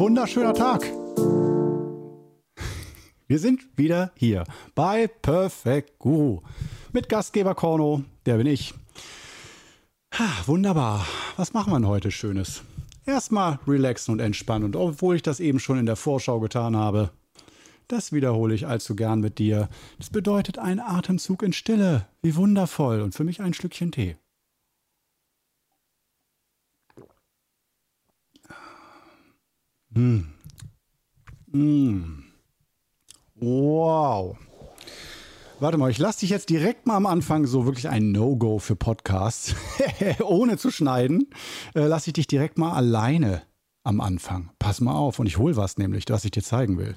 Wunderschöner Tag. Wir sind wieder hier bei Perfect Guru mit Gastgeber Korno, der bin ich. Wunderbar. Was machen wir heute Schönes? Erstmal relaxen und entspannen. Und obwohl ich das eben schon in der Vorschau getan habe, das wiederhole ich allzu gern mit dir. Das bedeutet ein Atemzug in Stille. Wie wundervoll. Und für mich ein Schlückchen Tee. Mm. Mm. Wow. Warte mal, ich lasse dich jetzt direkt mal am Anfang so wirklich ein No-Go für Podcasts, ohne zu schneiden, äh, lasse ich dich direkt mal alleine am Anfang. Pass mal auf und ich hole was nämlich, was ich dir zeigen will.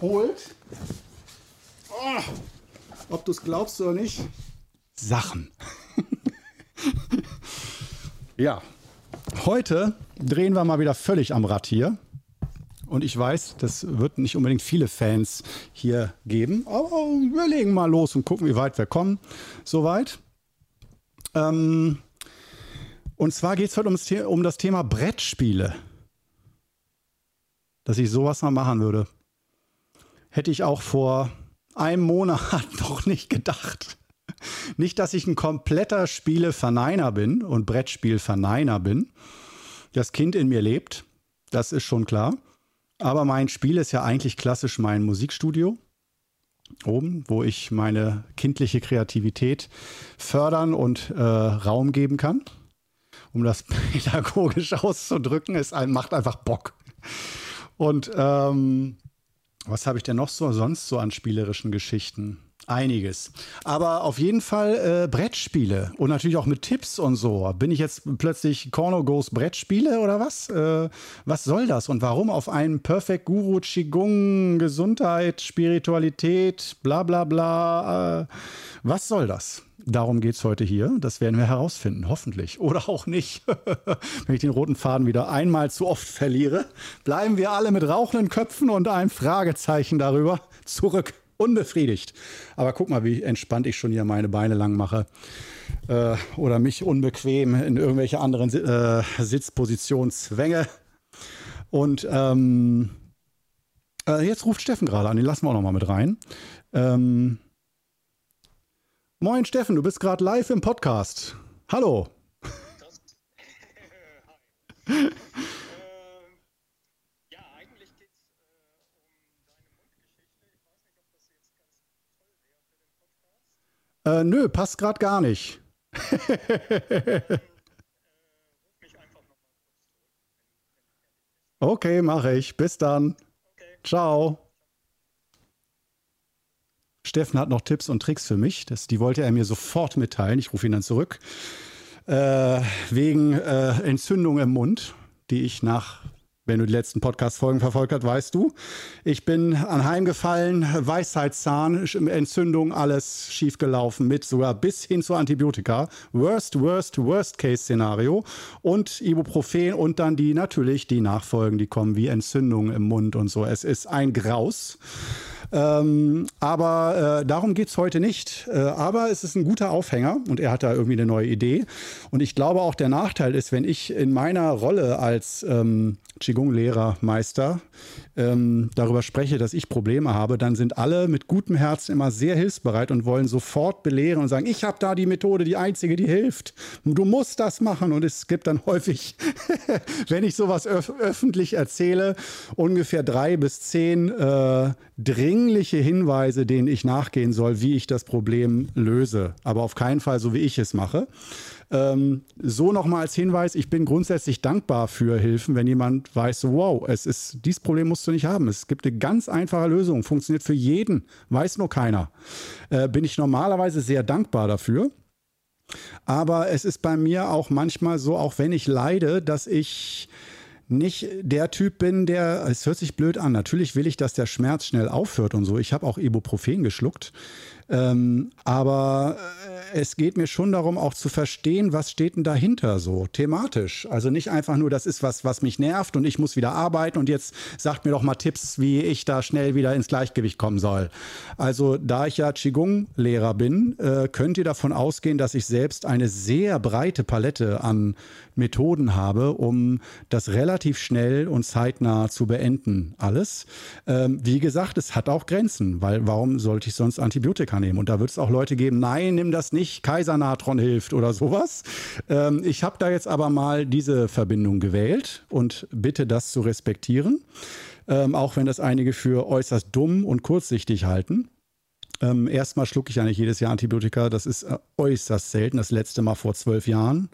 Holt, oh, ob du es glaubst oder nicht, Sachen. ja, heute drehen wir mal wieder völlig am Rad hier. Und ich weiß, das wird nicht unbedingt viele Fans hier geben. Aber wir legen mal los und gucken, wie weit wir kommen. Soweit. Ähm, und zwar geht es heute ums, um das Thema Brettspiele. Dass ich sowas mal machen würde hätte ich auch vor einem Monat noch nicht gedacht. Nicht, dass ich ein kompletter Spieleverneiner bin und Brettspielverneiner bin. Das Kind in mir lebt, das ist schon klar. Aber mein Spiel ist ja eigentlich klassisch mein Musikstudio. Oben, wo ich meine kindliche Kreativität fördern und äh, Raum geben kann. Um das pädagogisch auszudrücken, es macht einfach Bock. Und ähm, was habe ich denn noch so sonst so an spielerischen Geschichten? Einiges. Aber auf jeden Fall äh, Brettspiele und natürlich auch mit Tipps und so. Bin ich jetzt plötzlich Corno Goes Brettspiele oder was? Äh, was soll das und warum auf einen Perfect Guru, Qigong, Gesundheit, Spiritualität, bla bla bla? Äh, was soll das? Darum geht es heute hier. Das werden wir herausfinden, hoffentlich. Oder auch nicht. Wenn ich den roten Faden wieder einmal zu oft verliere, bleiben wir alle mit rauchenden Köpfen und einem Fragezeichen darüber zurück. Unbefriedigt. Aber guck mal, wie entspannt ich schon hier meine Beine lang mache. Äh, oder mich unbequem in irgendwelche anderen äh, Sitzpositionen zwänge. Und ähm, äh, jetzt ruft Steffen gerade an, den lassen wir auch noch mal mit rein. Ähm, Moin Steffen, du bist gerade live im Podcast. Hallo. äh, ob das. Äh, nö, passt gerade gar nicht. okay, mache ich. Bis dann. Okay. Ciao. Steffen hat noch Tipps und Tricks für mich. Das, die wollte er mir sofort mitteilen. Ich rufe ihn dann zurück. Äh, wegen äh, Entzündung im Mund, die ich nach, wenn du die letzten Podcast-Folgen verfolgt hast, weißt du. Ich bin anheimgefallen, Weisheitszahn, Entzündung, alles schiefgelaufen mit sogar bis hin zu Antibiotika. Worst, worst, worst Case-Szenario. Und Ibuprofen und dann die natürlich die Nachfolgen, die kommen wie Entzündung im Mund und so. Es ist ein Graus. Ähm, aber äh, darum geht es heute nicht. Äh, aber es ist ein guter Aufhänger und er hat da irgendwie eine neue Idee. Und ich glaube auch der Nachteil ist, wenn ich in meiner Rolle als ähm, Qigong-Lehrer, Meister ähm, darüber spreche, dass ich Probleme habe, dann sind alle mit gutem Herzen immer sehr hilfsbereit und wollen sofort belehren und sagen, ich habe da die Methode, die einzige, die hilft. Du musst das machen. Und es gibt dann häufig, wenn ich sowas öf öffentlich erzähle, ungefähr drei bis zehn äh, dringliche Hinweise, denen ich nachgehen soll, wie ich das Problem löse. Aber auf keinen Fall so, wie ich es mache. Ähm, so nochmal als Hinweis, ich bin grundsätzlich dankbar für Hilfen, wenn jemand weiß, wow, es ist, dieses Problem musst du nicht haben. Es gibt eine ganz einfache Lösung, funktioniert für jeden, weiß nur keiner. Äh, bin ich normalerweise sehr dankbar dafür. Aber es ist bei mir auch manchmal so, auch wenn ich leide, dass ich nicht der Typ bin, der, es hört sich blöd an, natürlich will ich, dass der Schmerz schnell aufhört und so. Ich habe auch Ibuprofen geschluckt Ähm, aber äh, es geht mir schon darum, auch zu verstehen, was steht denn dahinter so thematisch. Also nicht einfach nur, das ist was, was mich nervt und ich muss wieder arbeiten und jetzt sagt mir doch mal Tipps, wie ich da schnell wieder ins Gleichgewicht kommen soll. Also da ich ja Qigong-Lehrer bin, äh, könnt ihr davon ausgehen, dass ich selbst eine sehr breite Palette an Methoden habe, um das relativ schnell und zeitnah zu beenden. Alles. Ähm, wie gesagt, es hat auch Grenzen, weil warum sollte ich sonst Antibiotika nehmen? Und da wird es auch Leute geben, nein, nimm das nicht, Kaisernatron hilft oder sowas. Ähm, ich habe da jetzt aber mal diese Verbindung gewählt und bitte das zu respektieren. Ähm, auch wenn das einige für äußerst dumm und kurzsichtig halten. Ähm, erstmal schlucke ich eigentlich jedes Jahr Antibiotika. Das ist äh, äußerst selten. Das letzte Mal vor zwölf Jahren.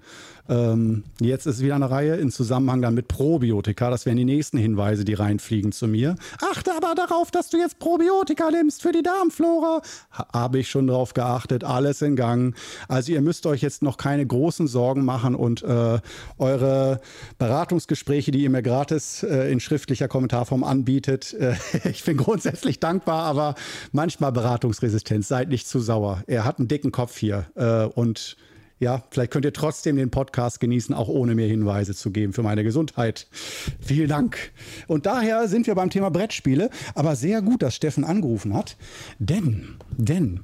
Ähm, jetzt ist wieder eine Reihe im Zusammenhang dann mit Probiotika. Das wären die nächsten Hinweise, die reinfliegen zu mir. Achte aber darauf, dass du jetzt Probiotika nimmst für die Darmflora. Habe ich schon drauf geachtet. Alles in Gang. Also ihr müsst euch jetzt noch keine großen Sorgen machen und äh, eure Beratungsgespräche, die ihr mir gratis äh, in schriftlicher Kommentarform anbietet. Äh, ich bin grundsätzlich dankbar, aber manchmal Beratungsresistenz. Seid nicht zu sauer. Er hat einen dicken Kopf hier äh, und ja, vielleicht könnt ihr trotzdem den Podcast genießen, auch ohne mir Hinweise zu geben für meine Gesundheit. Vielen Dank. Und daher sind wir beim Thema Brettspiele, aber sehr gut, dass Steffen angerufen hat, denn, denn,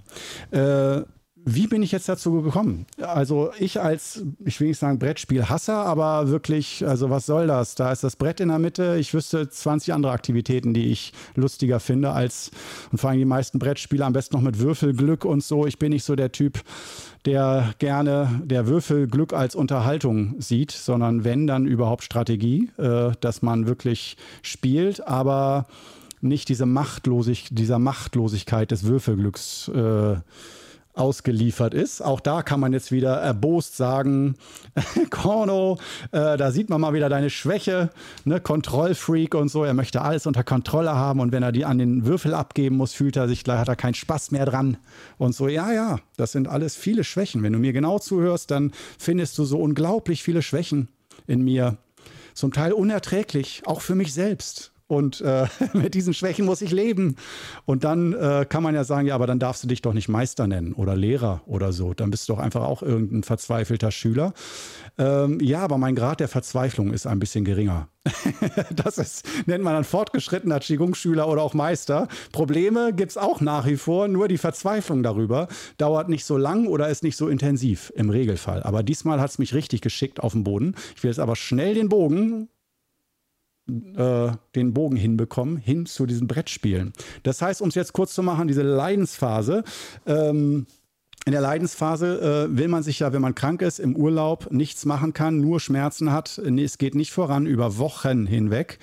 äh, wie bin ich jetzt dazu gekommen? Also ich als, ich will nicht sagen Brettspielhasser, aber wirklich, also was soll das? Da ist das Brett in der Mitte. Ich wüsste 20 andere Aktivitäten, die ich lustiger finde als, und vor allem die meisten Brettspiele am besten noch mit Würfelglück und so. Ich bin nicht so der Typ, der gerne der Würfelglück als Unterhaltung sieht, sondern wenn, dann überhaupt Strategie, äh, dass man wirklich spielt, aber nicht diese Machtlosig, dieser Machtlosigkeit des Würfelglücks äh, ausgeliefert ist. Auch da kann man jetzt wieder erbost sagen, Korno, äh, da sieht man mal wieder deine Schwäche, ne? Kontrollfreak und so. Er möchte alles unter Kontrolle haben und wenn er die an den Würfel abgeben muss, fühlt er sich, hat er keinen Spaß mehr dran und so. Ja, ja, das sind alles viele Schwächen. Wenn du mir genau zuhörst, dann findest du so unglaublich viele Schwächen in mir. Zum Teil unerträglich, auch für mich selbst. Und äh, mit diesen Schwächen muss ich leben. Und dann äh, kann man ja sagen, ja, aber dann darfst du dich doch nicht Meister nennen oder Lehrer oder so. Dann bist du doch einfach auch irgendein verzweifelter Schüler. Ähm, ja, aber mein Grad der Verzweiflung ist ein bisschen geringer. das ist, nennt man dann fortgeschrittener Qigong-Schüler oder auch Meister. Probleme gibt es auch nach wie vor, nur die Verzweiflung darüber dauert nicht so lang oder ist nicht so intensiv im Regelfall. Aber diesmal hat es mich richtig geschickt auf den Boden. Ich will jetzt aber schnell den Bogen äh, den Bogen hinbekommen, hin zu diesen Brettspielen. Das heißt, um es jetzt kurz zu machen, diese Leidensphase, ähm, in der Leidensphase äh, will man sich ja, wenn man krank ist, im Urlaub nichts machen kann, nur Schmerzen hat, es geht nicht voran über Wochen hinweg,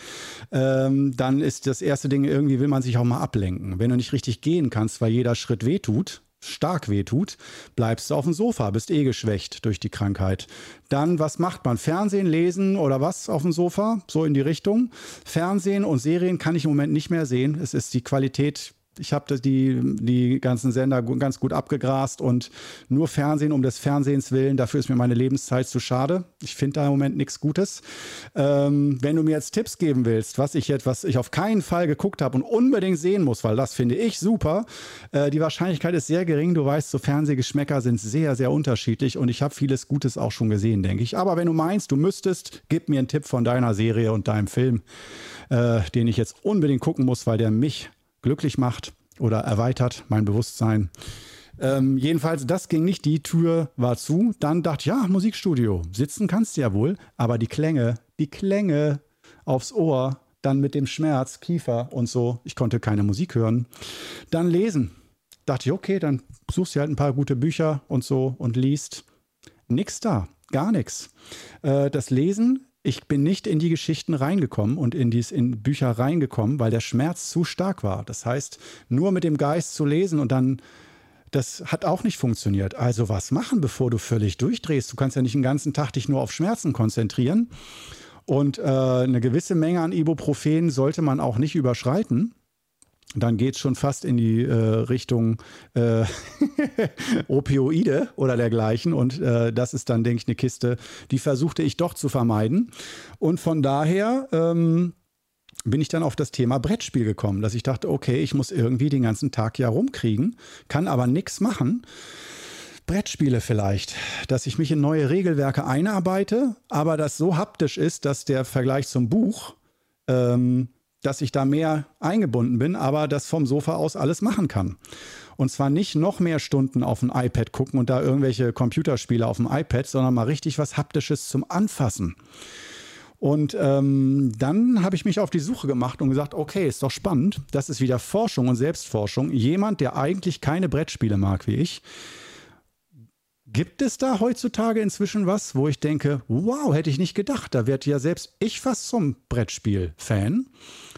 ähm, dann ist das erste Ding, irgendwie will man sich auch mal ablenken. Wenn du nicht richtig gehen kannst, weil jeder Schritt wehtut, stark wehtut, bleibst du auf dem Sofa, bist eh geschwächt durch die Krankheit. Dann, was macht man? Fernsehen, lesen oder was auf dem Sofa? So in die Richtung. Fernsehen und Serien kann ich im Moment nicht mehr sehen. Es ist die Qualität ich habe die, die ganzen Sender ganz gut abgegrast und nur Fernsehen um des Fernsehens willen, dafür ist mir meine Lebenszeit zu schade. Ich finde da im Moment nichts Gutes. Ähm, wenn du mir jetzt Tipps geben willst, was ich jetzt, was ich auf keinen Fall geguckt habe und unbedingt sehen muss, weil das finde ich super, äh, die Wahrscheinlichkeit ist sehr gering. Du weißt, so Fernsehgeschmäcker sind sehr, sehr unterschiedlich und ich habe vieles Gutes auch schon gesehen, denke ich. Aber wenn du meinst, du müsstest, gib mir einen Tipp von deiner Serie und deinem Film, äh, den ich jetzt unbedingt gucken muss, weil der mich glücklich macht oder erweitert mein Bewusstsein. Ähm, jedenfalls, das ging nicht, die Tür war zu. Dann dachte ich, ja, Musikstudio, sitzen kannst du ja wohl, aber die Klänge, die Klänge aufs Ohr, dann mit dem Schmerz, Kiefer und so, ich konnte keine Musik hören. Dann lesen. Dachte ich, okay, dann suchst du halt ein paar gute Bücher und so und liest. Nix da, gar nichts. Äh, das Lesen ich bin nicht in die Geschichten reingekommen und in, dies, in Bücher reingekommen, weil der Schmerz zu stark war. Das heißt, nur mit dem Geist zu lesen und dann, das hat auch nicht funktioniert. Also was machen, bevor du völlig durchdrehst? Du kannst ja nicht den ganzen Tag dich nur auf Schmerzen konzentrieren. Und äh, eine gewisse Menge an Ibuprofen sollte man auch nicht überschreiten dann geht es schon fast in die äh, Richtung äh, Opioide oder dergleichen. Und äh, das ist dann, denke ich, eine Kiste, die versuchte ich doch zu vermeiden. Und von daher ähm, bin ich dann auf das Thema Brettspiel gekommen, dass ich dachte, okay, ich muss irgendwie den ganzen Tag ja rumkriegen, kann aber nichts machen. Brettspiele vielleicht, dass ich mich in neue Regelwerke einarbeite, aber das so haptisch ist, dass der Vergleich zum Buch, ähm, dass ich da mehr eingebunden bin, aber das vom Sofa aus alles machen kann. Und zwar nicht noch mehr Stunden auf dem iPad gucken und da irgendwelche Computerspiele auf dem iPad, sondern mal richtig was Haptisches zum Anfassen. Und ähm, dann habe ich mich auf die Suche gemacht und gesagt, okay, ist doch spannend. Das ist wieder Forschung und Selbstforschung. Jemand, der eigentlich keine Brettspiele mag wie ich, Gibt es da heutzutage inzwischen was, wo ich denke, wow, hätte ich nicht gedacht, da wird ja selbst ich fast zum Brettspiel-Fan.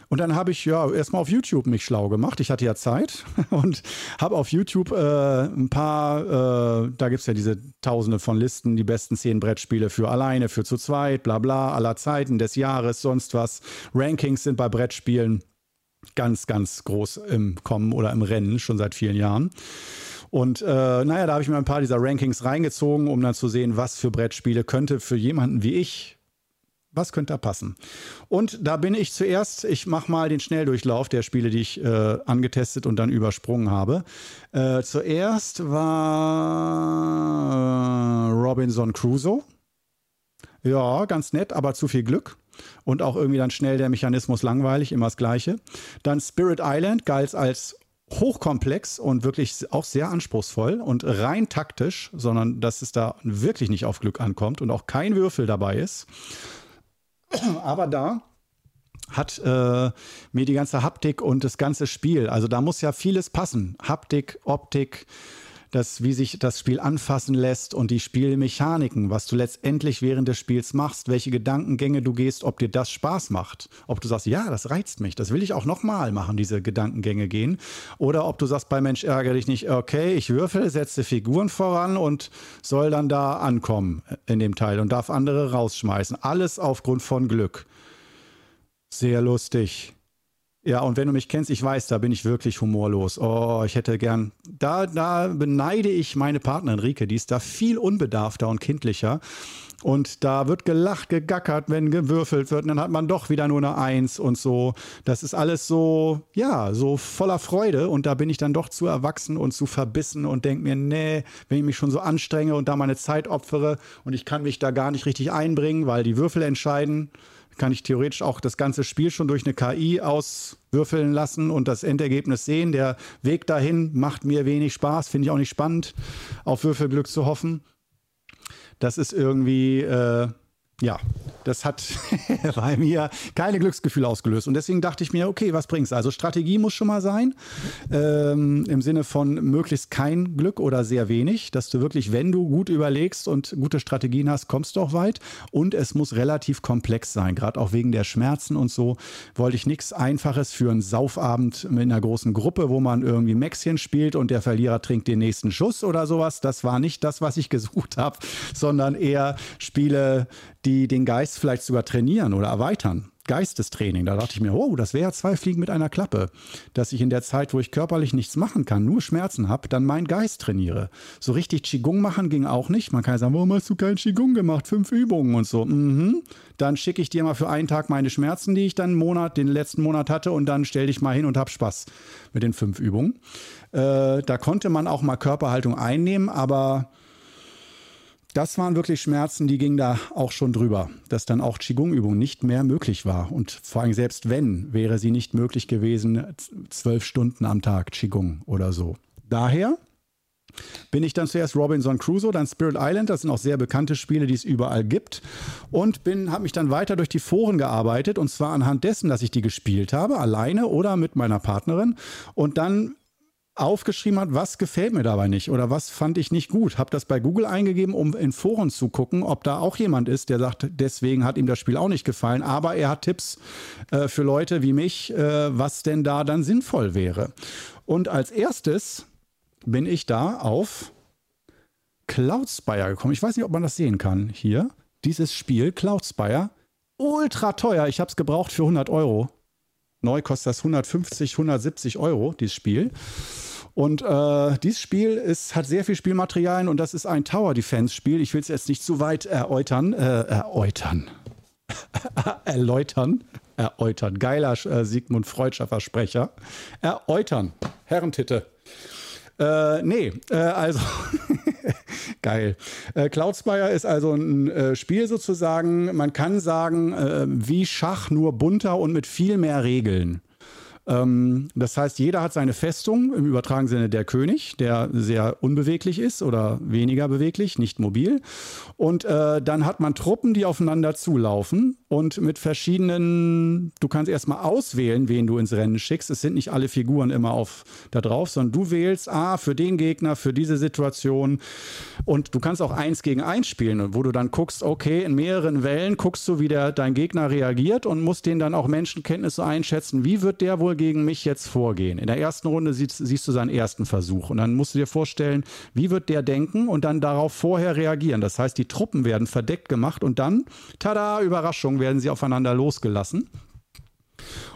Und dann habe ich ja erstmal auf YouTube mich schlau gemacht. Ich hatte ja Zeit und habe auf YouTube äh, ein paar, äh, da gibt es ja diese Tausende von Listen, die besten zehn Brettspiele für alleine, für zu zweit, bla bla, aller Zeiten, des Jahres, sonst was. Rankings sind bei Brettspielen ganz, ganz groß im Kommen oder im Rennen, schon seit vielen Jahren. Und äh, naja, da habe ich mir ein paar dieser Rankings reingezogen, um dann zu sehen, was für Brettspiele könnte für jemanden wie ich was könnte da passen? Und da bin ich zuerst, ich mache mal den Schnelldurchlauf der Spiele, die ich äh, angetestet und dann übersprungen habe. Äh, zuerst war Robinson Crusoe. Ja, ganz nett, aber zu viel Glück. Und auch irgendwie dann schnell der Mechanismus langweilig, immer das Gleiche. Dann Spirit Island galt als hochkomplex und wirklich auch sehr anspruchsvoll und rein taktisch, sondern dass es da wirklich nicht auf Glück ankommt und auch kein Würfel dabei ist. Aber da hat äh, mir die ganze Haptik und das ganze Spiel, also da muss ja vieles passen. Haptik, Optik, das, wie sich das Spiel anfassen lässt und die Spielmechaniken, was du letztendlich während des Spiels machst, welche Gedankengänge du gehst, ob dir das Spaß macht. Ob du sagst, ja, das reizt mich, das will ich auch nochmal machen, diese Gedankengänge gehen. Oder ob du sagst, bei Mensch ärgere dich nicht, okay, ich würfel, setze Figuren voran und soll dann da ankommen in dem Teil und darf andere rausschmeißen. Alles aufgrund von Glück. Sehr lustig. Ja, und wenn du mich kennst, ich weiß, da bin ich wirklich humorlos. Oh, ich hätte gern. Da, da beneide ich meine Partnerin Rike, die ist da viel unbedarfter und kindlicher. Und da wird gelacht, gegackert, wenn gewürfelt wird. Und dann hat man doch wieder nur eine Eins und so. Das ist alles so, ja, so voller Freude. Und da bin ich dann doch zu erwachsen und zu verbissen und denke mir, nee, wenn ich mich schon so anstrenge und da meine Zeit opfere und ich kann mich da gar nicht richtig einbringen, weil die Würfel entscheiden kann ich theoretisch auch das ganze Spiel schon durch eine KI auswürfeln lassen und das Endergebnis sehen. Der Weg dahin macht mir wenig Spaß, finde ich auch nicht spannend, auf Würfelglück zu hoffen. Das ist irgendwie, äh, ja, das hat bei mir keine Glücksgefühle ausgelöst. Und deswegen dachte ich mir, okay, was bringt's? Also Strategie muss schon mal sein, ähm, im Sinne von möglichst kein Glück oder sehr wenig, dass du wirklich, wenn du gut überlegst und gute Strategien hast, kommst du auch weit. Und es muss relativ komplex sein, gerade auch wegen der Schmerzen und so. Wollte ich nichts Einfaches für einen Saufabend mit einer großen Gruppe, wo man irgendwie Mäxchen spielt und der Verlierer trinkt den nächsten Schuss oder sowas. Das war nicht das, was ich gesucht habe, sondern eher Spiele, die den Geist vielleicht sogar trainieren oder erweitern. Geistestraining. Da dachte ich mir, oh, das wäre zwei Fliegen mit einer Klappe. Dass ich in der Zeit, wo ich körperlich nichts machen kann, nur Schmerzen habe, dann meinen Geist trainiere. So richtig Qigong machen ging auch nicht. Man kann ja sagen, warum hast du kein Qigong gemacht? Fünf Übungen und so. Mhm. Dann schicke ich dir mal für einen Tag meine Schmerzen, die ich dann Monat, den letzten Monat hatte, und dann stell dich mal hin und hab Spaß mit den fünf Übungen. Äh, da konnte man auch mal Körperhaltung einnehmen, aber das waren wirklich Schmerzen, die gingen da auch schon drüber, dass dann auch Qigong-Übung nicht mehr möglich war. Und vor allem selbst wenn, wäre sie nicht möglich gewesen, zwölf Stunden am Tag Qigong oder so. Daher bin ich dann zuerst Robinson Crusoe, dann Spirit Island, das sind auch sehr bekannte Spiele, die es überall gibt und bin habe mich dann weiter durch die Foren gearbeitet und zwar anhand dessen, dass ich die gespielt habe, alleine oder mit meiner Partnerin und dann aufgeschrieben hat, was gefällt mir dabei nicht oder was fand ich nicht gut. Habe das bei Google eingegeben, um in Foren zu gucken, ob da auch jemand ist, der sagt, deswegen hat ihm das Spiel auch nicht gefallen, aber er hat Tipps äh, für Leute wie mich, äh, was denn da dann sinnvoll wäre. Und als erstes bin ich da auf Cloudspire gekommen. Ich weiß nicht, ob man das sehen kann hier. Dieses Spiel, Cloudspire, ultra teuer. Ich habe es gebraucht für 100 Euro. Neu kostet das 150, 170 Euro, dieses Spiel. Und äh, dieses Spiel ist, hat sehr viel Spielmaterialien und das ist ein Tower Defense Spiel. Ich will es jetzt nicht zu weit erläutern, äh, erläutern, erläutern. erläutern. Geiler äh, Sigmund Freudscher Versprecher. Erläutern. Herrentitte. Äh, nee, äh, also geil. Äh, Cloudspire ist also ein äh, Spiel sozusagen, man kann sagen, äh, wie Schach, nur bunter und mit viel mehr Regeln. Ähm, das heißt, jeder hat seine Festung, im übertragenen Sinne der König, der sehr unbeweglich ist oder weniger beweglich, nicht mobil. Und äh, dann hat man Truppen, die aufeinander zulaufen und mit verschiedenen, du kannst erstmal auswählen, wen du ins Rennen schickst. Es sind nicht alle Figuren immer auf da drauf, sondern du wählst, ah, für den Gegner, für diese Situation. Und du kannst auch eins gegen eins spielen, wo du dann guckst, okay, in mehreren Wellen guckst du, wie der, dein Gegner reagiert und musst den dann auch Menschenkenntnisse einschätzen. Wie wird der wohl gegen mich jetzt vorgehen? In der ersten Runde siehst, siehst du seinen ersten Versuch und dann musst du dir vorstellen, wie wird der denken und dann darauf vorher reagieren. Das heißt, die Truppen werden verdeckt gemacht und dann, tada, Überraschung, werden sie aufeinander losgelassen.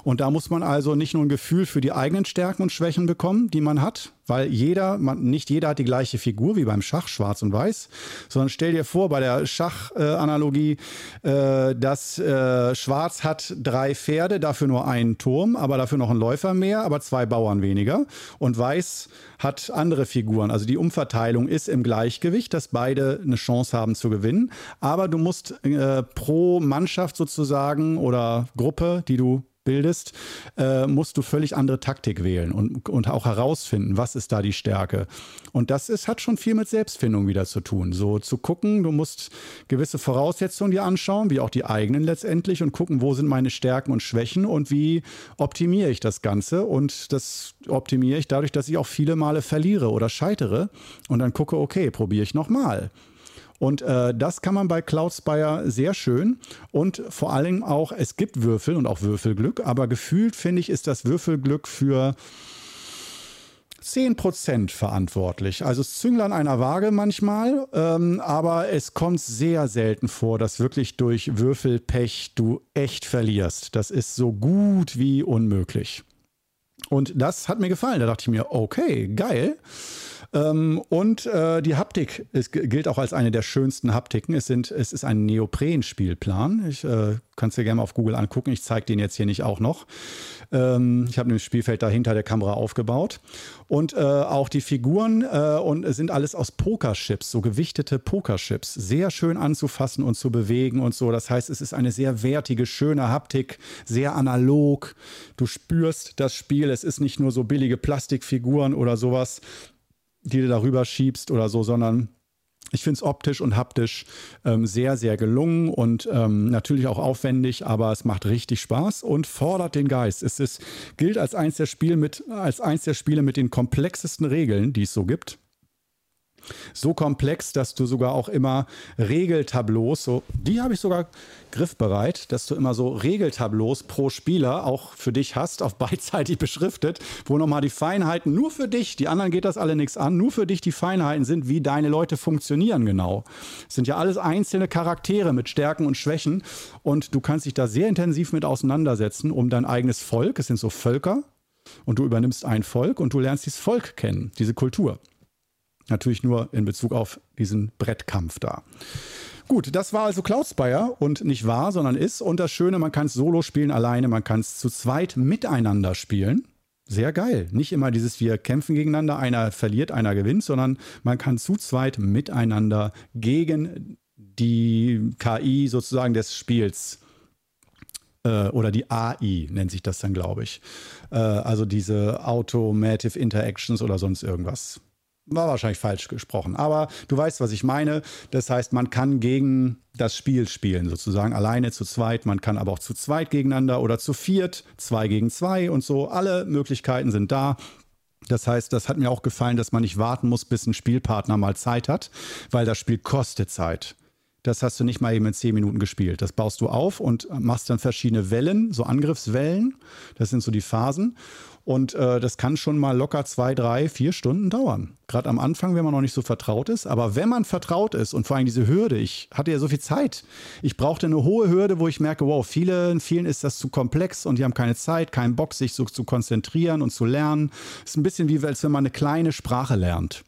Und da muss man also nicht nur ein Gefühl für die eigenen Stärken und Schwächen bekommen, die man hat, weil jeder, man, nicht jeder hat die gleiche Figur wie beim Schach, schwarz und weiß, sondern stell dir vor, bei der Schachanalogie, äh, dass äh, Schwarz hat drei Pferde, dafür nur einen Turm, aber dafür noch einen Läufer mehr, aber zwei Bauern weniger. Und Weiß hat andere Figuren. Also die Umverteilung ist im Gleichgewicht, dass beide eine Chance haben zu gewinnen. Aber du musst äh, pro Mannschaft sozusagen oder Gruppe, die du bildest, äh, musst du völlig andere Taktik wählen und, und auch herausfinden, was ist da die Stärke. Und das ist, hat schon viel mit Selbstfindung wieder zu tun. So zu gucken, du musst gewisse Voraussetzungen dir anschauen, wie auch die eigenen letztendlich, und gucken, wo sind meine Stärken und Schwächen und wie optimiere ich das Ganze. Und das optimiere ich dadurch, dass ich auch viele Male verliere oder scheitere und dann gucke, okay, probiere ich nochmal. Und äh, das kann man bei Cloudspire sehr schön. Und vor allem auch, es gibt Würfel und auch Würfelglück, aber gefühlt finde ich, ist das Würfelglück für 10% verantwortlich. Also es Zünglein einer Waage manchmal, ähm, aber es kommt sehr selten vor, dass wirklich durch Würfelpech du echt verlierst. Das ist so gut wie unmöglich. Und das hat mir gefallen. Da dachte ich mir, okay, geil. Ähm, und äh, die Haptik es gilt auch als eine der schönsten Haptiken. Es, sind, es ist ein Neopren-Spielplan. Ich äh, kann es dir gerne mal auf Google angucken. Ich zeige den jetzt hier nicht auch noch. Ähm, ich habe ein Spielfeld da hinter der Kamera aufgebaut. Und äh, auch die Figuren äh, und sind alles aus Pokerchips, so gewichtete Pokerchips. Sehr schön anzufassen und zu bewegen und so. Das heißt, es ist eine sehr wertige, schöne Haptik, sehr analog. Du spürst das Spiel. Es ist nicht nur so billige Plastikfiguren oder sowas, die du darüber schiebst oder so, sondern ich finde es optisch und haptisch ähm, sehr, sehr gelungen und ähm, natürlich auch aufwendig, aber es macht richtig Spaß und fordert den Geist. Es ist, gilt als eins der Spiele mit, als eins der Spiele mit den komplexesten Regeln, die es so gibt so komplex, dass du sogar auch immer Regeltableaus, so, die habe ich sogar griffbereit, dass du immer so Regeltableaus pro Spieler auch für dich hast, auf beidseitig beschriftet, wo nochmal die Feinheiten nur für dich, die anderen geht das alle nichts an, nur für dich die Feinheiten sind, wie deine Leute funktionieren genau. Es sind ja alles einzelne Charaktere mit Stärken und Schwächen und du kannst dich da sehr intensiv mit auseinandersetzen, um dein eigenes Volk, es sind so Völker, und du übernimmst ein Volk und du lernst dieses Volk kennen, diese Kultur. Natürlich nur in Bezug auf diesen Brettkampf da. Gut, das war also Cloudspire und nicht wahr, sondern ist. Und das Schöne, man kann es solo spielen alleine, man kann es zu zweit miteinander spielen. Sehr geil. Nicht immer dieses, wir kämpfen gegeneinander, einer verliert, einer gewinnt, sondern man kann zu zweit miteinander gegen die KI sozusagen des Spiels äh, oder die AI nennt sich das dann, glaube ich. Äh, also diese Automative Interactions oder sonst irgendwas war wahrscheinlich falsch gesprochen, aber du weißt, was ich meine. Das heißt, man kann gegen das Spiel spielen, sozusagen alleine zu zweit. Man kann aber auch zu zweit gegeneinander oder zu viert, zwei gegen zwei und so. Alle Möglichkeiten sind da. Das heißt, das hat mir auch gefallen, dass man nicht warten muss, bis ein Spielpartner mal Zeit hat, weil das Spiel kostet Zeit. Das hast du nicht mal eben in zehn Minuten gespielt. Das baust du auf und machst dann verschiedene Wellen, so Angriffswellen. Das sind so die Phasen. Und äh, das kann schon mal locker zwei, drei, vier Stunden dauern. Gerade am Anfang, wenn man noch nicht so vertraut ist. Aber wenn man vertraut ist und vor allem diese Hürde, ich hatte ja so viel Zeit. Ich brauchte eine hohe Hürde, wo ich merke, wow, viele, vielen ist das zu komplex und die haben keine Zeit, keinen Bock, sich so zu konzentrieren und zu lernen. Ist ein bisschen wie, als wenn man eine kleine Sprache lernt.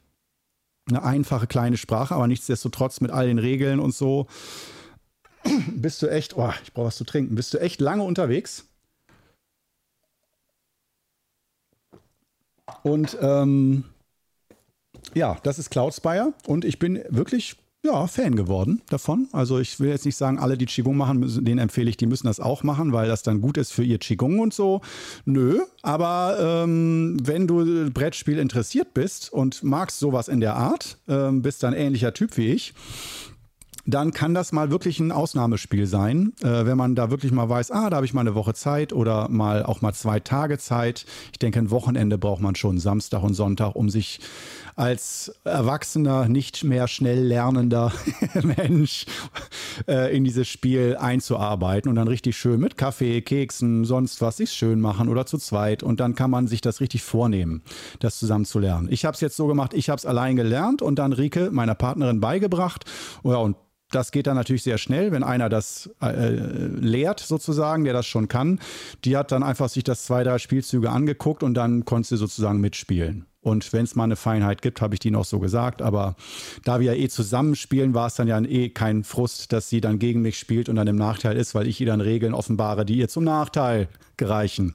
Eine einfache kleine Sprache, aber nichtsdestotrotz mit all den Regeln und so bist du echt, oh, ich brauche was zu trinken, bist du echt lange unterwegs Und ähm, ja, das ist Cloudspire und ich bin wirklich ja, Fan geworden davon. Also ich will jetzt nicht sagen, alle, die Qigong machen, denen empfehle ich, die müssen das auch machen, weil das dann gut ist für ihr Qigong und so. Nö, aber ähm, wenn du Brettspiel interessiert bist und magst sowas in der Art, ähm, bist dann ähnlicher Typ wie ich, dann kann das mal wirklich ein Ausnahmespiel sein, äh, wenn man da wirklich mal weiß, ah, da habe ich mal eine Woche Zeit oder mal auch mal zwei Tage Zeit. Ich denke, ein Wochenende braucht man schon Samstag und Sonntag, um sich als erwachsener, nicht mehr schnell lernender Mensch äh, in dieses Spiel einzuarbeiten und dann richtig schön mit Kaffee, Keksen, sonst was sich schön machen oder zu zweit und dann kann man sich das richtig vornehmen, das zusammen zu lernen. Ich habe es jetzt so gemacht, ich habe es allein gelernt und dann Rike, meiner Partnerin, beigebracht. Ja, und das geht dann natürlich sehr schnell, wenn einer das äh, lehrt, sozusagen, der das schon kann. Die hat dann einfach sich das zwei, drei Spielzüge angeguckt und dann konnte sie sozusagen mitspielen. Und wenn es mal eine Feinheit gibt, habe ich die noch so gesagt. Aber da wir ja eh zusammenspielen, war es dann ja eh kein Frust, dass sie dann gegen mich spielt und dann im Nachteil ist, weil ich ihr dann Regeln offenbare, die ihr zum Nachteil gereichen.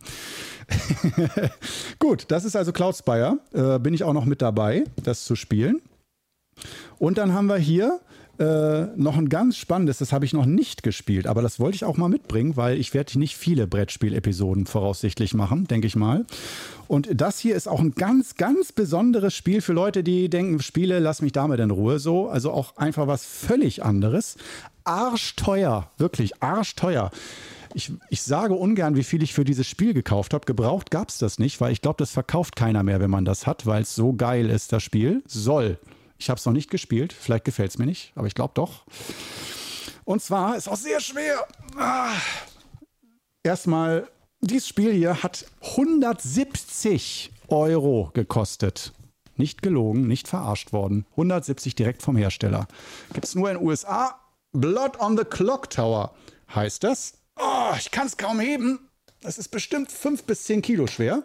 Gut, das ist also Cloudspire. Äh, bin ich auch noch mit dabei, das zu spielen. Und dann haben wir hier äh, noch ein ganz spannendes, das habe ich noch nicht gespielt, aber das wollte ich auch mal mitbringen, weil ich werde nicht viele Brettspiel-Episoden voraussichtlich machen, denke ich mal. Und das hier ist auch ein ganz, ganz besonderes Spiel für Leute, die denken, Spiele, lass mich damit in Ruhe so. Also auch einfach was völlig anderes. Arschteuer, wirklich arschteuer. Ich, ich sage ungern, wie viel ich für dieses Spiel gekauft habe. Gebraucht gab es das nicht, weil ich glaube, das verkauft keiner mehr, wenn man das hat, weil es so geil ist, das Spiel. Soll ich habe es noch nicht gespielt. Vielleicht gefällt es mir nicht, aber ich glaube doch. Und zwar ist auch sehr schwer. Ah. Erstmal, dieses Spiel hier hat 170 Euro gekostet. Nicht gelogen, nicht verarscht worden. 170 direkt vom Hersteller. Gibt es nur in den USA. Blood on the Clock Tower heißt das. Oh, ich kann es kaum heben. Das ist bestimmt 5 bis 10 Kilo schwer.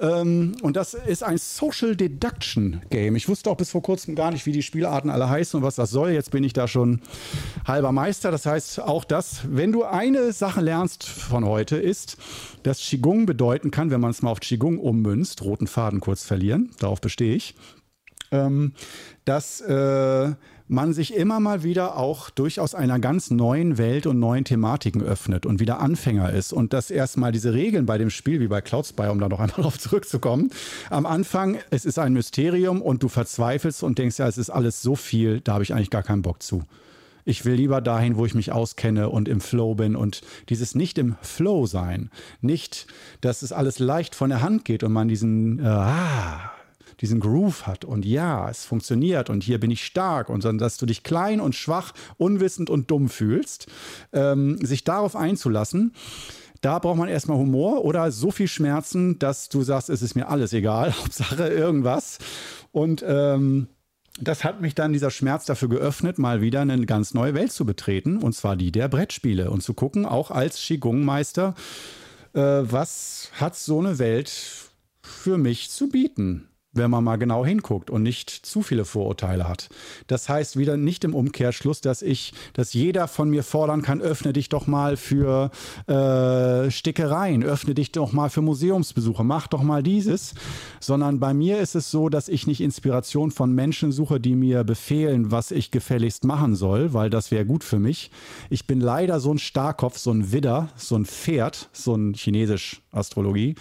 Ähm, und das ist ein Social Deduction Game. Ich wusste auch bis vor kurzem gar nicht, wie die Spielarten alle heißen und was das soll. Jetzt bin ich da schon halber Meister. Das heißt auch das, wenn du eine Sache lernst von heute, ist, dass Qigong bedeuten kann, wenn man es mal auf Qigong ummünzt, roten Faden kurz verlieren, darauf bestehe ich, ähm, dass äh, man sich immer mal wieder auch durchaus einer ganz neuen Welt und neuen Thematiken öffnet und wieder Anfänger ist und dass erstmal diese Regeln bei dem Spiel, wie bei Cloudspire, um da noch einmal drauf zurückzukommen, am Anfang, es ist ein Mysterium und du verzweifelst und denkst, ja, es ist alles so viel, da habe ich eigentlich gar keinen Bock zu. Ich will lieber dahin, wo ich mich auskenne und im Flow bin und dieses nicht im Flow sein, nicht, dass es alles leicht von der Hand geht und man diesen, äh, ah, diesen Groove hat und ja, es funktioniert und hier bin ich stark und sondern dass du dich klein und schwach, unwissend und dumm fühlst, ähm, sich darauf einzulassen. Da braucht man erstmal Humor oder so viel Schmerzen, dass du sagst, es ist mir alles egal, Hauptsache irgendwas. Und ähm, das hat mich dann dieser Schmerz dafür geöffnet, mal wieder eine ganz neue Welt zu betreten, und zwar die der Brettspiele und zu gucken, auch als Qigong-Meister, äh, was hat so eine Welt für mich zu bieten? Wenn man mal genau hinguckt und nicht zu viele Vorurteile hat. Das heißt wieder nicht im Umkehrschluss, dass ich, dass jeder von mir fordern kann, öffne dich doch mal für äh, Stickereien, öffne dich doch mal für Museumsbesuche, mach doch mal dieses, sondern bei mir ist es so, dass ich nicht Inspiration von Menschen suche, die mir befehlen, was ich gefälligst machen soll, weil das wäre gut für mich. Ich bin leider so ein Starkopf, so ein Widder, so ein Pferd, so ein chinesisch Astrologie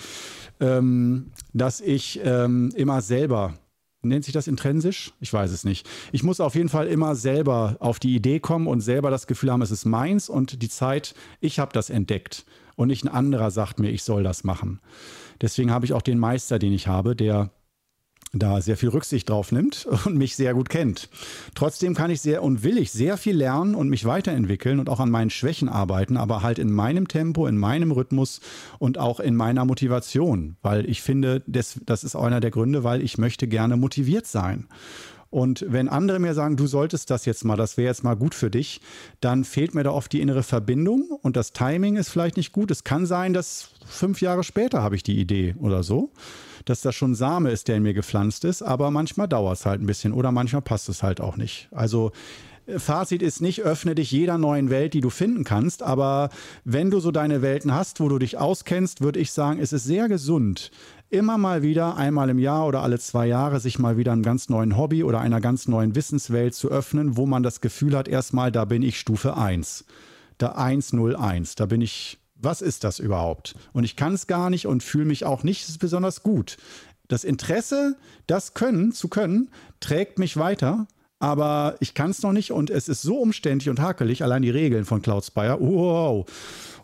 ähm, dass ich ähm, immer selber Nennt sich das intrinsisch? Ich weiß es nicht. Ich muss auf jeden Fall immer selber auf die Idee kommen und selber das Gefühl haben, es ist meins und die Zeit, ich habe das entdeckt und nicht ein anderer sagt mir, ich soll das machen. Deswegen habe ich auch den Meister, den ich habe, der da sehr viel Rücksicht drauf nimmt und mich sehr gut kennt. Trotzdem kann ich sehr und will ich sehr viel lernen und mich weiterentwickeln und auch an meinen Schwächen arbeiten, aber halt in meinem Tempo, in meinem Rhythmus und auch in meiner Motivation, weil ich finde, das, das ist einer der Gründe, weil ich möchte gerne motiviert sein. Und wenn andere mir sagen, du solltest das jetzt mal, das wäre jetzt mal gut für dich, dann fehlt mir da oft die innere Verbindung und das Timing ist vielleicht nicht gut. Es kann sein, dass fünf Jahre später habe ich die Idee oder so dass das schon Same ist, der in mir gepflanzt ist, aber manchmal dauert es halt ein bisschen oder manchmal passt es halt auch nicht. Also äh, Fazit ist nicht, öffne dich jeder neuen Welt, die du finden kannst, aber wenn du so deine Welten hast, wo du dich auskennst, würde ich sagen, es ist sehr gesund, immer mal wieder, einmal im Jahr oder alle zwei Jahre, sich mal wieder einem ganz neuen Hobby oder einer ganz neuen Wissenswelt zu öffnen, wo man das Gefühl hat, erstmal, da bin ich Stufe 1. Da 101, da bin ich, was ist das überhaupt? Und ich kann es gar nicht und fühle mich auch nicht besonders gut. Das Interesse, das können zu können, trägt mich weiter, aber ich kann es noch nicht und es ist so umständlich und hakelig, allein die Regeln von Cloud Spire. Wow.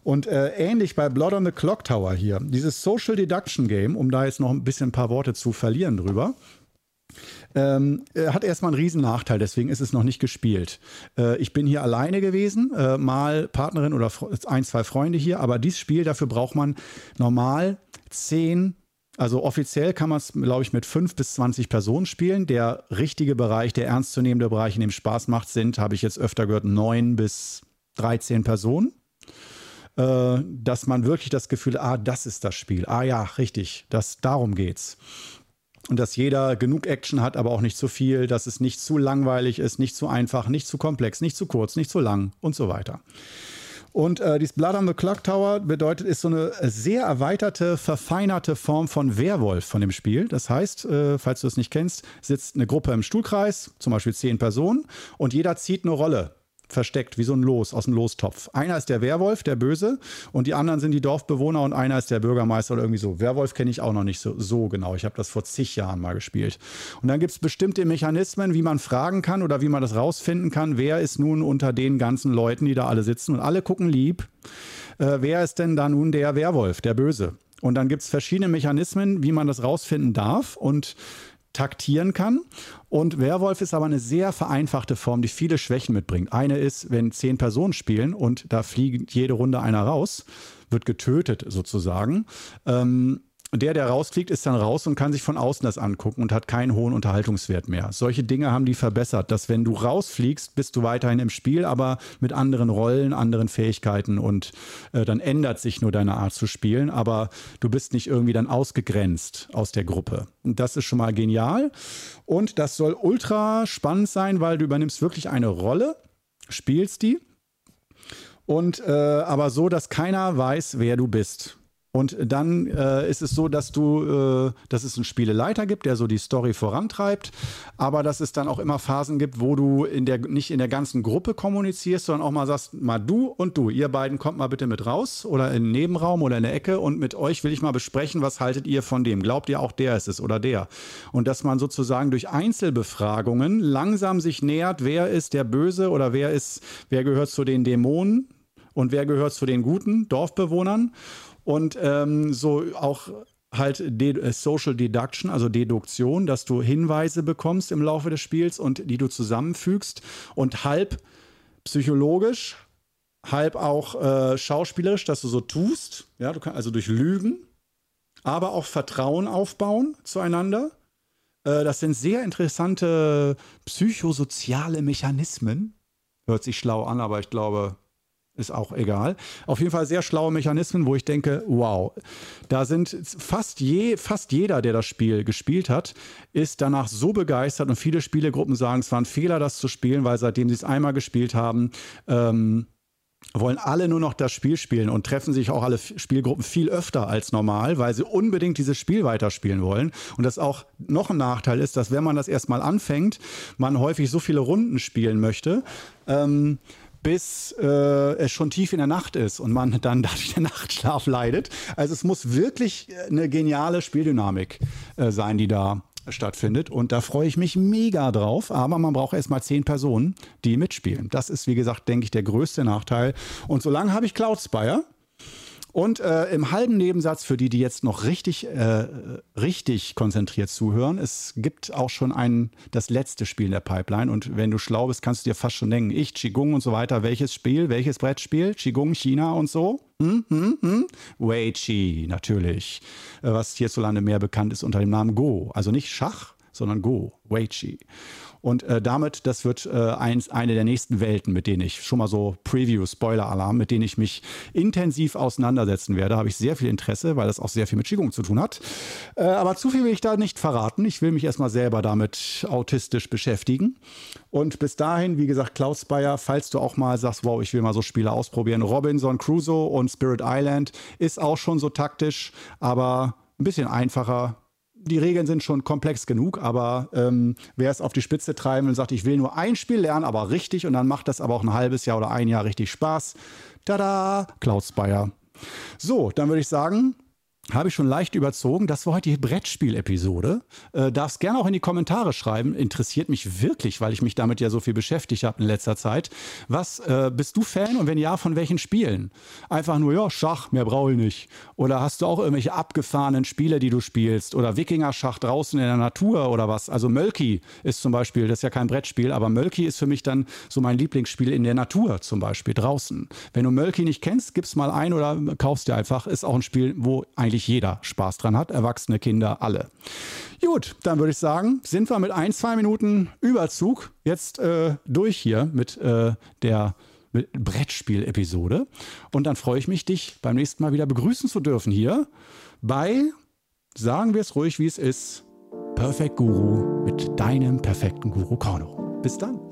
Und äh, ähnlich bei Blood on the Clock Tower hier, dieses Social Deduction Game, um da jetzt noch ein bisschen ein paar Worte zu verlieren drüber. Ähm, äh, hat erstmal einen riesen Nachteil, deswegen ist es noch nicht gespielt. Äh, ich bin hier alleine gewesen, äh, mal Partnerin oder ein, zwei Freunde hier, aber dieses Spiel, dafür braucht man normal zehn also offiziell kann man es, glaube ich, mit fünf bis zwanzig Personen spielen. Der richtige Bereich, der ernstzunehmende Bereich, in dem Spaß macht, sind, habe ich jetzt öfter gehört, neun bis 13 Personen. Äh, dass man wirklich das Gefühl, ah, das ist das Spiel. Ah ja, richtig, das, darum geht's. Und dass jeder genug Action hat, aber auch nicht zu viel, dass es nicht zu langweilig ist, nicht zu einfach, nicht zu komplex, nicht zu kurz, nicht zu lang und so weiter. Und äh, dieses Blood on the Clock Tower bedeutet, ist so eine sehr erweiterte, verfeinerte Form von Werwolf von dem Spiel. Das heißt, äh, falls du es nicht kennst, sitzt eine Gruppe im Stuhlkreis, zum Beispiel zehn Personen, und jeder zieht eine Rolle versteckt, wie so ein Los aus dem Lostopf. Einer ist der Werwolf, der Böse, und die anderen sind die Dorfbewohner und einer ist der Bürgermeister oder irgendwie so. Werwolf kenne ich auch noch nicht so, so genau. Ich habe das vor zig Jahren mal gespielt. Und dann gibt es bestimmte Mechanismen, wie man fragen kann oder wie man das rausfinden kann, wer ist nun unter den ganzen Leuten, die da alle sitzen und alle gucken lieb. Äh, wer ist denn da nun der Werwolf, der Böse? Und dann gibt es verschiedene Mechanismen, wie man das rausfinden darf. Und taktieren kann. Und Werwolf ist aber eine sehr vereinfachte Form, die viele Schwächen mitbringt. Eine ist, wenn zehn Personen spielen und da fliegt jede Runde einer raus, wird getötet sozusagen. Ähm, der, der rausfliegt, ist dann raus und kann sich von außen das angucken und hat keinen hohen Unterhaltungswert mehr. Solche Dinge haben die verbessert, dass wenn du rausfliegst, bist du weiterhin im Spiel, aber mit anderen Rollen, anderen Fähigkeiten und äh, dann ändert sich nur deine Art zu spielen, aber du bist nicht irgendwie dann ausgegrenzt aus der Gruppe. Und das ist schon mal genial und das soll ultra spannend sein, weil du übernimmst wirklich eine Rolle, spielst die und äh, aber so, dass keiner weiß, wer du bist. Und dann äh, ist es so, dass du, äh, dass es einen Spieleleiter gibt, der so die Story vorantreibt, aber dass es dann auch immer Phasen gibt, wo du in der, nicht in der ganzen Gruppe kommunizierst, sondern auch mal sagst, mal du und du, ihr beiden kommt mal bitte mit raus oder in den Nebenraum oder in der Ecke und mit euch will ich mal besprechen, was haltet ihr von dem? Glaubt ihr auch der ist es oder der? Und dass man sozusagen durch Einzelbefragungen langsam sich nähert, wer ist der Böse oder wer ist, wer gehört zu den Dämonen und wer gehört zu den guten Dorfbewohnern und ähm, so auch halt De äh, Social Deduction, also Deduktion, dass du Hinweise bekommst im Laufe des Spiels und die du zusammenfügst und halb psychologisch, halb auch äh, schauspielerisch, dass du so tust. Ja, du kannst also durch Lügen, aber auch Vertrauen aufbauen zueinander. Äh, das sind sehr interessante psychosoziale Mechanismen. Hört sich schlau an, aber ich glaube, ist auch egal. Auf jeden Fall sehr schlaue Mechanismen, wo ich denke, wow, da sind fast je, fast jeder, der das Spiel gespielt hat, ist danach so begeistert und viele Spielegruppen sagen, es war ein Fehler, das zu spielen, weil seitdem sie es einmal gespielt haben, ähm, wollen alle nur noch das Spiel spielen und treffen sich auch alle Spielgruppen viel öfter als normal, weil sie unbedingt dieses Spiel weiterspielen wollen. Und das auch noch ein Nachteil ist, dass wenn man das erstmal anfängt, man häufig so viele Runden spielen möchte, ähm, bis äh, es schon tief in der Nacht ist und man dann dadurch den Nachtschlaf leidet. Also es muss wirklich eine geniale Spieldynamik äh, sein, die da stattfindet. Und da freue ich mich mega drauf. Aber man braucht erstmal zehn Personen, die mitspielen. Das ist, wie gesagt, denke ich, der größte Nachteil. Und solange habe ich Cloud Spire. Und äh, im halben Nebensatz für die, die jetzt noch richtig, äh, richtig konzentriert zuhören, es gibt auch schon ein, das letzte Spiel in der Pipeline. Und wenn du schlau bist, kannst du dir fast schon denken, ich, Qigong und so weiter, welches Spiel, welches Brettspiel, Qigong, China und so. Hm, hm, hm. Wei Chi, natürlich. Äh, was hierzulande mehr bekannt ist unter dem Namen Go. Also nicht Schach, sondern Go, Wei Chi. Und äh, damit, das wird äh, eins, eine der nächsten Welten, mit denen ich schon mal so Preview, Spoiler-Alarm, mit denen ich mich intensiv auseinandersetzen werde. Habe ich sehr viel Interesse, weil das auch sehr viel mit Qigong zu tun hat. Äh, aber zu viel will ich da nicht verraten. Ich will mich erstmal selber damit autistisch beschäftigen. Und bis dahin, wie gesagt, Klaus Bayer, falls du auch mal sagst, wow, ich will mal so Spiele ausprobieren. Robinson Crusoe und Spirit Island ist auch schon so taktisch, aber ein bisschen einfacher. Die Regeln sind schon komplex genug, aber ähm, wer es auf die Spitze treiben und sagt, ich will nur ein Spiel lernen, aber richtig und dann macht das aber auch ein halbes Jahr oder ein Jahr richtig Spaß. Tada, Cloud Spire. So, dann würde ich sagen, habe ich schon leicht überzogen. Das war heute die Brettspiel-Episode. Äh, darfst gerne auch in die Kommentare schreiben. Interessiert mich wirklich, weil ich mich damit ja so viel beschäftigt habe in letzter Zeit. Was äh, bist du Fan und wenn ja, von welchen Spielen? Einfach nur, ja, Schach, mehr brauche ich nicht. Oder hast du auch irgendwelche abgefahrenen Spiele, die du spielst? Oder Wikinger-Schach draußen in der Natur oder was? Also Mölki ist zum Beispiel, das ist ja kein Brettspiel, aber Mölki ist für mich dann so mein Lieblingsspiel in der Natur zum Beispiel, draußen. Wenn du Mölki nicht kennst, gib's mal ein oder kaufst dir einfach. Ist auch ein Spiel, wo eigentlich jeder Spaß dran hat, Erwachsene, Kinder, alle. Gut, dann würde ich sagen, sind wir mit ein, zwei Minuten Überzug jetzt äh, durch hier mit äh, der Brettspiel-Episode. Und dann freue ich mich, dich beim nächsten Mal wieder begrüßen zu dürfen hier bei, sagen wir es ruhig, wie es ist, Perfect Guru mit deinem perfekten Guru Korno. Bis dann.